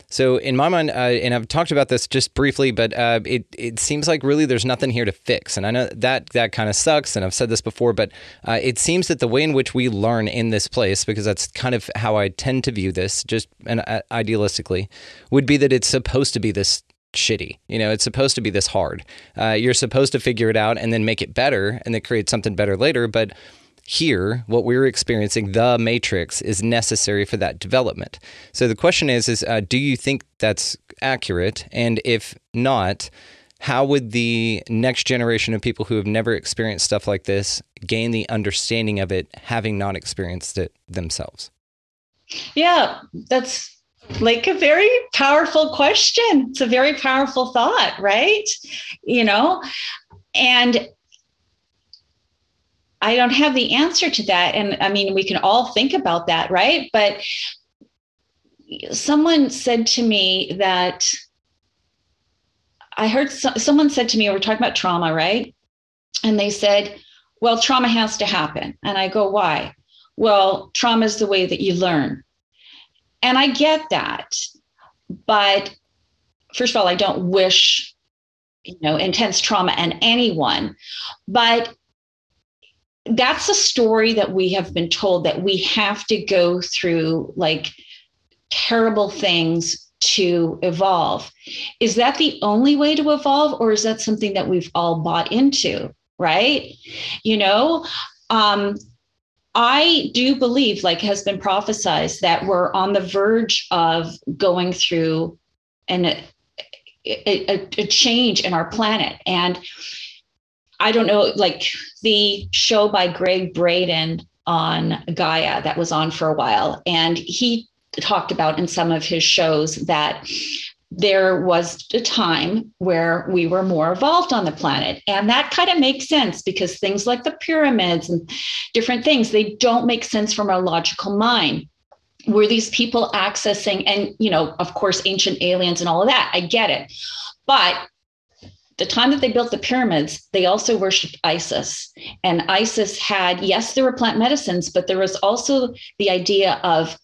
Speaker 4: So in my mind, uh, and I've talked about this just briefly, but uh, it it seems like really there's nothing here to fix, and I know that that kind of sucks, and I've said this before, but uh, it seems that the way in which we learn in this place, because that's kind of how I tend to view this, just and uh, idealistically, would be that it's supposed to be this shitty. You know, it's supposed to be this hard. Uh, you're supposed to figure it out and then make it better, and then create something better later, but here, what we're experiencing, the matrix, is necessary for that development. So the question is, is uh, do you think that's accurate? And if not, how would the next generation of people who have never experienced stuff like this gain the understanding of it, having not experienced it themselves?
Speaker 3: Yeah, that's like a very powerful question. It's a very powerful thought, right? You know, and I don't have the answer to that. And I mean, we can all think about that, right? But someone said to me that I heard so, someone said to me, we're talking about trauma, right? And they said, well, trauma has to happen. And I go, why? Well, trauma is the way that you learn. And I get that. But first of all, I don't wish, you know, intense trauma on anyone. But that's a story that we have been told that we have to go through like terrible things to evolve. Is that the only way to evolve, or is that something that we've all bought into? Right? You know, um, I do believe, like has been prophesized, that we're on the verge of going through an, a, a, a change in our planet. And I don't know, like the show by Gregg Braden on Gaia that was on for a while. And he talked about in some of his shows that there was a time where we were more evolved on the planet. And that kind of makes sense because things like the pyramids and different things, they don't make sense from our logical mind. Were these people accessing, and, you know, of course, ancient aliens and all of that? I get it. But the time that they built the pyramids, they also worshiped Isis. And Isis had, yes, there were plant medicines, but there was also the idea of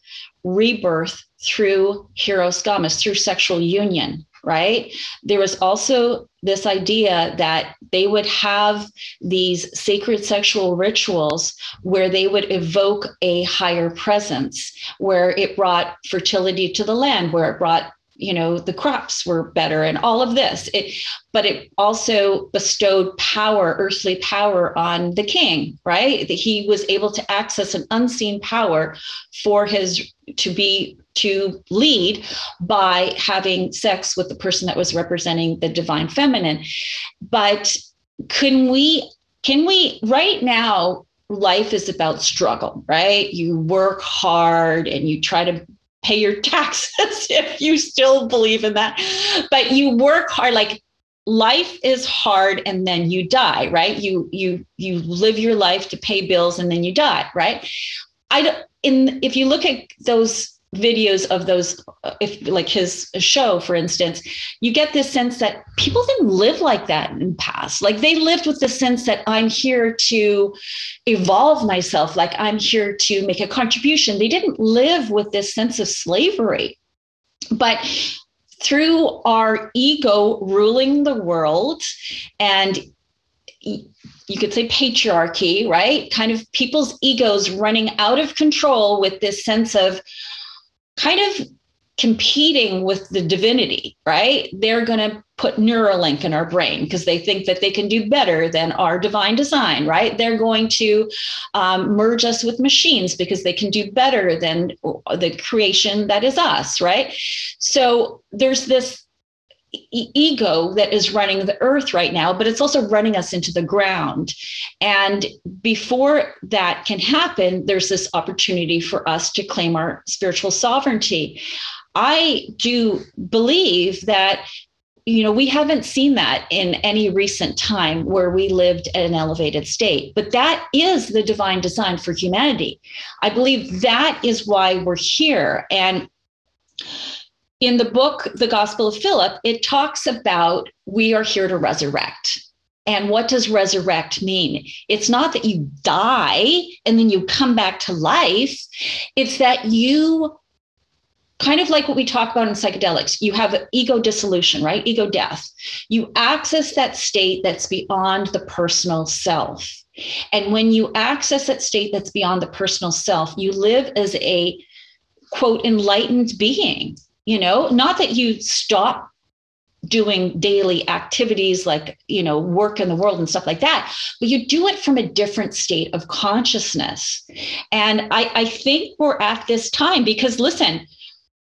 Speaker 3: rebirth through Hieros Gamos, through sexual union, right? There was also this idea that they would have these sacred sexual rituals where they would evoke a higher presence, where it brought fertility to the land, where it brought you know the crops were better and all of this. It but it also bestowed power earthly power on the king right? That he was able to access an unseen power for his to be to lead by having sex with the person that was representing the divine feminine. But can we can we right now life is about struggle right? You work hard and you try to pay your taxes if you still believe in that. But you work hard, like life is hard and then you die, right? You you you live your life to pay bills and then you die, right? I in if you look at those videos of those uh, if like his show for instance you get this sense that people didn't live like that in the past. Like they lived with the sense that i'm here to evolve myself. Like i'm here to make a contribution. They didn't live with this sense of slavery. But through our ego ruling the world and you could say patriarchy, right? Kind of people's egos running out of control with this sense of kind of competing with the divinity, right? They're going to put Neuralink in our brain because they think that they can do better than our divine design, right? They're going to um, merge us with machines because they can do better than the creation that is us, right? So there's this ego that is running the earth right now, but it's also running us into the ground. And before that can happen, there's this opportunity for us to claim our spiritual sovereignty. I do believe that you know we haven't seen that in any recent time where we lived at an elevated state but that is the divine design for humanity i believe that is why we're here and in the book, The Gospel of Philip, it talks about we are here to resurrect. And what does resurrect mean? It's not that you die and then you come back to life. It's that you kind of like what we talk about in psychedelics, you have ego dissolution, right? Ego death. You access that state that's beyond the personal self. And when you access that state that's beyond the personal self, you live as a quote enlightened being you know not that you stop doing daily activities like you know work in the world and stuff like that but you do it from a different state of consciousness. And i i think we're at this time because listen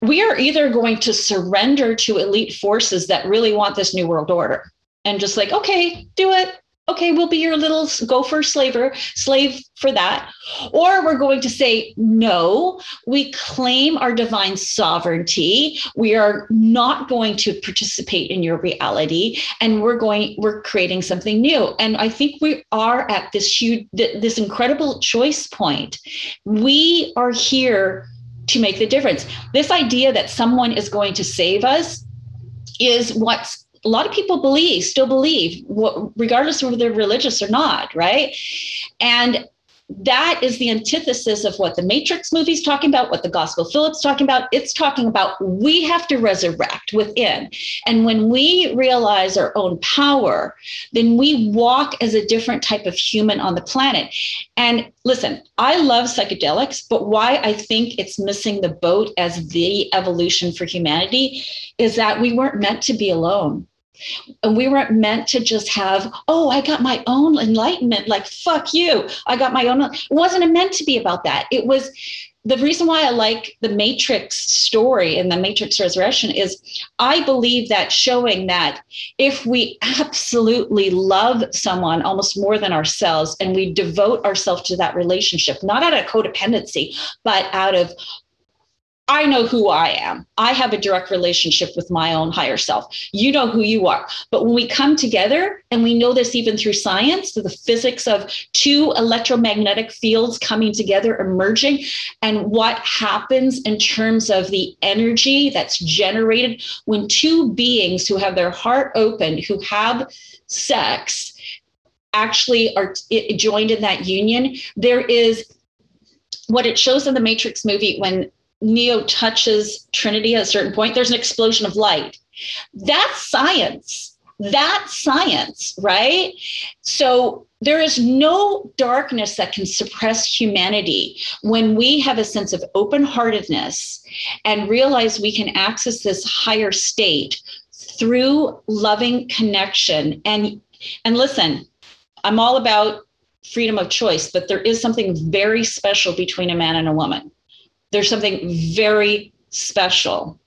Speaker 3: we are either going to surrender to elite forces that really want this new world order and just like okay do it okay, we'll be your little gopher slaver, slave for that. Or we're going to say, no, we claim our divine sovereignty. We are not going to participate in your reality. And we're going, we're creating something new. And I think we are at this huge, this incredible choice point. We are here to make the difference. This idea that someone is going to save us is what's a lot of people believe, still believe, regardless of whether they're religious or not, right? And that is the antithesis of what the Matrix movie's talking about, what the Gospel Philip's talking about. It's talking about we have to resurrect within. And when we realize our own power, then we walk as a different type of human on the planet. And listen, I love psychedelics, but why I think it's missing the boat as the evolution for humanity is that we weren't meant to be alone and we weren't meant to just have, oh, I got my own enlightenment. Like, fuck you. I got my own. It wasn't meant to be about that. It was the reason why I like the Matrix story and the Matrix Resurrection is I believe that showing that if we absolutely love someone almost more than ourselves and we devote ourselves to that relationship, not out of codependency, but out of I know who I am. I have a direct relationship with my own higher self. You know who you are. But when we come together, and we know this even through science, through the physics of two electromagnetic fields coming together, emerging, and what happens in terms of the energy that's generated when two beings who have their heart open, who have sex, actually are joined in that union, there is what it shows in the Matrix movie when Neo touches Trinity at a certain point, there's an explosion of light. That's science. That's science, right? So there is no darkness that can suppress humanity when we have a sense of open heartedness and realize we can access this higher state through loving connection. And, and listen, I'm all about freedom of choice, but there is something very special between a man and a woman there's something very special,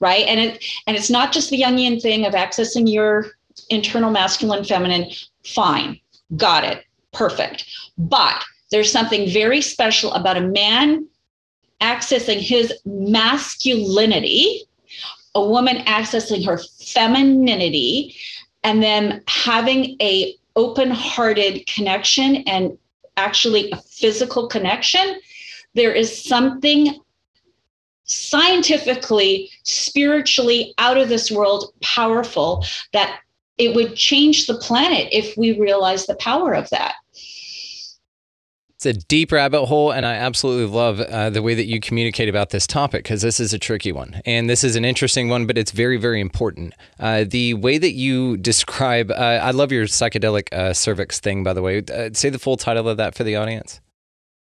Speaker 3: right? And it and it's not just the Jungian thing of accessing your internal masculine, feminine. Fine, got it, perfect. But there's something very special about a man accessing his masculinity, a woman accessing her femininity, and then having a open-hearted connection and actually a physical connection there is something scientifically, spiritually out of this world powerful that it would change the planet if we realize the power of that.
Speaker 4: It's a deep rabbit hole, and I absolutely love uh, the way that you communicate about this topic because this is a tricky one. And this is an interesting one, but it's very, very important. Uh, the way that you describe, uh, I love your psychedelic uh, cervix thing, by the way. Uh, say the full title of that for the audience.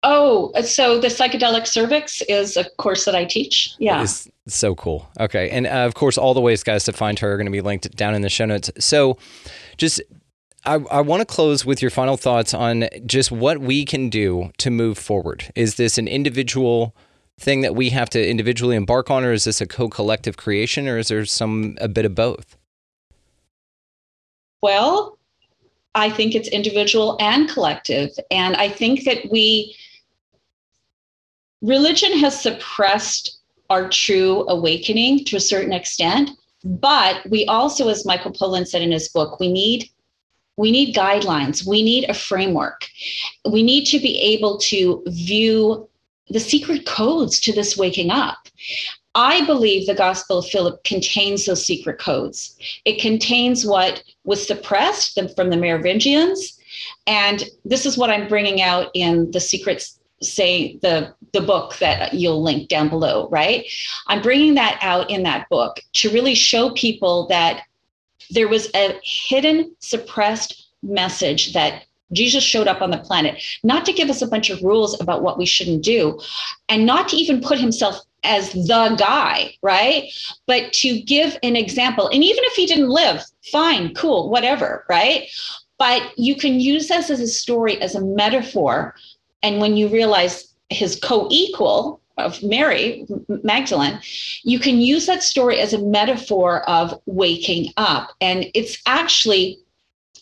Speaker 3: Oh, so the psychedelic cervix is a course that I teach. Yeah.
Speaker 4: It's so cool. Okay. And uh, of course, all the ways, guys, to find her are going to be linked down in the show notes. So just, I, I want to close with your final thoughts on just what we can do to move forward. Is this an individual thing that we have to individually embark on, or is this a co collective creation, or is there some, a bit of both?
Speaker 3: Well, I think it's individual and collective. And I think that we, religion has suppressed our true awakening to a certain extent but we also as michael pollan said in his book we need we need guidelines. We need a framework. We need to be able to view the secret codes to this waking up. I believe the gospel of philip contains those secret codes. It contains what was suppressed from the merovingians and this is what i'm bringing out in the secrets say the the book that you'll link down below right i'm bringing that out in that book to really show people that there was a hidden suppressed message that Jesus showed up on the planet, not to give us a bunch of rules about what we shouldn't do, and not to even put himself as the guy, right? But to give an example. And even if he didn't live, fine, cool, whatever, right? But you can use this as a story, as a metaphor and when you realize his co equal of Mary Magdalene, you can use that story as a metaphor of waking up. And it's actually,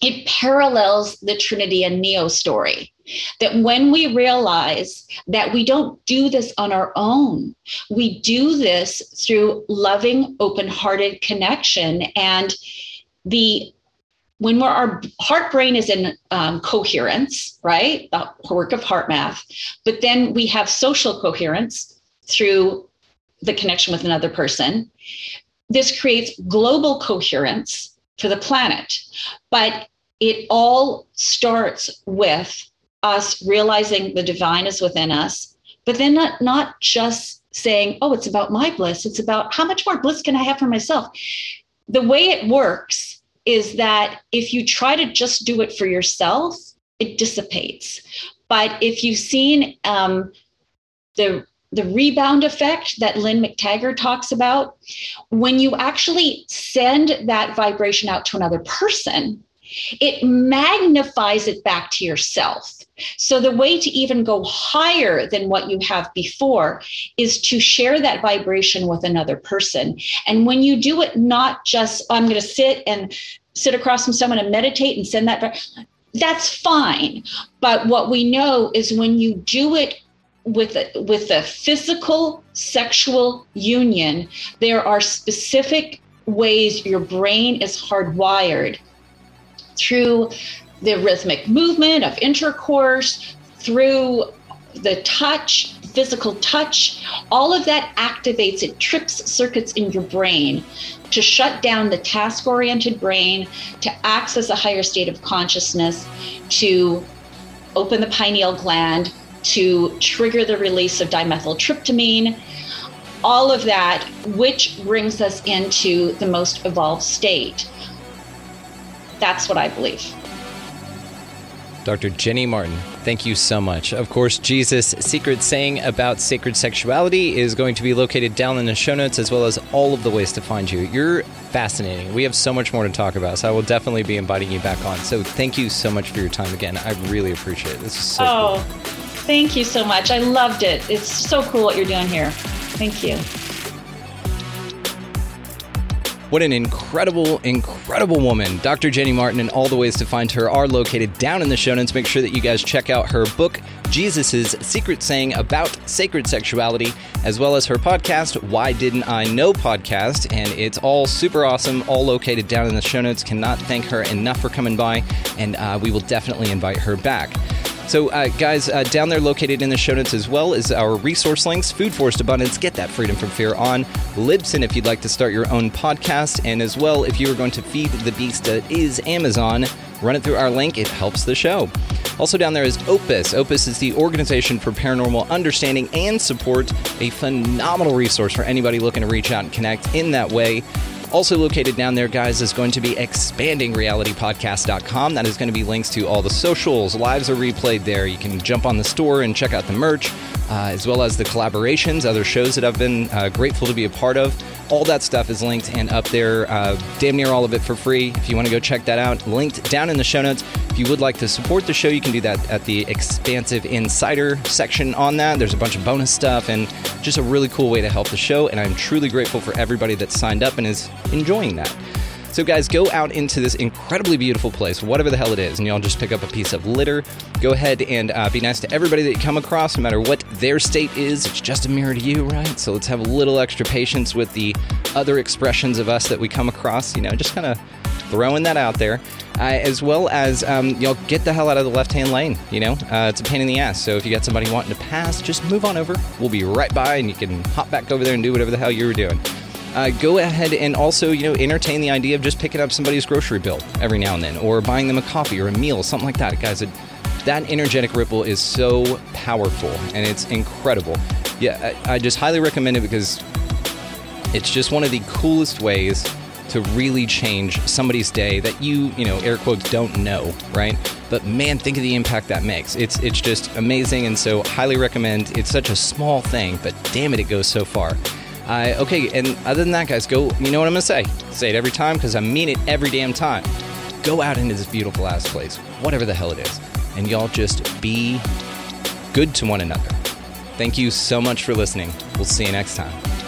Speaker 3: it parallels the Trinity and Neo story. That when we realize that we don't do this on our own, we do this through loving, open hearted connection. And the when our heart brain is in um, coherence, right? The work of HeartMath, but then we have social coherence through the connection with another person. This creates global coherence for the planet, but it all starts with us realizing the divine is within us, but then not, not just saying, oh, it's about my bliss. It's about how much more bliss can I have for myself? The way it works is that if you try to just do it for yourself, it dissipates. But if you've seen um, the the rebound effect that Lynne McTaggart talks about, when you actually send that vibration out to another person, it magnifies it back to yourself. So, the way to even go higher than what you have before is to share that vibration with another person. And when you do it, not just, oh, I'm going to sit and sit across from someone and meditate and send that, that's fine. But what we know is when you do it with a, with a physical sexual union, there are specific ways your brain is hardwired through the rhythmic movement of intercourse, through the touch, physical touch, all of that activates, it trips circuits in your brain to shut down the task oriented brain, to access a higher state of consciousness, to open the pineal gland, to trigger the release of dimethyltryptamine, all of that, which brings us into the most evolved state. That's what I believe.
Speaker 4: Dr. Jenny Martin, thank you so much. Of course, Jesus' secret saying about sacred sexuality is going to be located down in the show notes as well as all of the ways to find you. You're fascinating. We have so much more to talk about, so I will definitely be inviting you back on. So thank you so much for your time again. I really appreciate it. This is so
Speaker 3: oh,
Speaker 4: cool.
Speaker 3: thank you so much. I loved it. It's so cool what you're doing here. Thank you.
Speaker 4: What an incredible, incredible woman. Dr. Jenny Martin and all the ways to find her are located down in the show notes. Make sure that you guys check out her book, Jesus' Secret Saying About Sacred Sexuality, as well as her podcast, Why Didn't I Know podcast. And it's all super awesome, all located down in the show notes. Cannot thank her enough for coming by, and uh, we will definitely invite her back. So, uh, guys, uh, down there located in the show notes as well is our resource links Food Forest Abundance, Get That Freedom from Fear on Libsyn if you'd like to start your own podcast, and as well if you are going to feed the beast that is Amazon, run it through our link. It helps the show. Also, down there is Opus. Opus is the organization for paranormal understanding and support, a phenomenal resource for anybody looking to reach out and connect in that way. Also located down there, guys, is going to be expandingrealitypodcast.com. That is going to be links to all the socials. Lives are replayed there. You can jump on the store and check out the merch, uh, as well as the collaborations, other shows that I've been uh, grateful to be a part of. All that stuff is linked and up there, uh, damn near all of it for free. If you want to go check that out, linked down in the show notes. If you would like to support the show, you can do that at the Expansive Insider section on that. There's a bunch of bonus stuff and just a really cool way to help the show. And I'm truly grateful for everybody that's signed up and is enjoying that. So, guys, go out into this incredibly beautiful place, whatever the hell it is, and y'all just pick up a piece of litter. Go ahead and uh, be nice to everybody that you come across, no matter what their state is. It's just a mirror to you, right? So, let's have a little extra patience with the other expressions of us that we come across. You know, just kind of throwing that out there. Uh, as well as um, y'all get the hell out of the left hand lane. You know, uh, it's a pain in the ass. So if you got somebody wanting to pass, just move on over. We'll be right by, and you can hop back over there and do whatever the hell you were doing uh, go ahead and also, you know, entertain the idea of just picking up somebody's grocery bill every now and then, or buying them a coffee or a meal, something like that, guys. It, that energetic ripple is so powerful and it's incredible. Yeah, I, I just highly recommend it because it's just one of the coolest ways to really change somebody's day that you, you know, air quotes don't know, right? But man, think of the impact that makes. It's it's just amazing and so highly recommend. It's such a small thing, but damn it, it goes so far. Uh, okay, and other than that, guys, go. You know what I'm gonna say? Say it every time because I mean it every damn time. Go out into this beautiful ass place, whatever the hell it is, and y'all just be good to one another. Thank you so much for listening. We'll see you next time.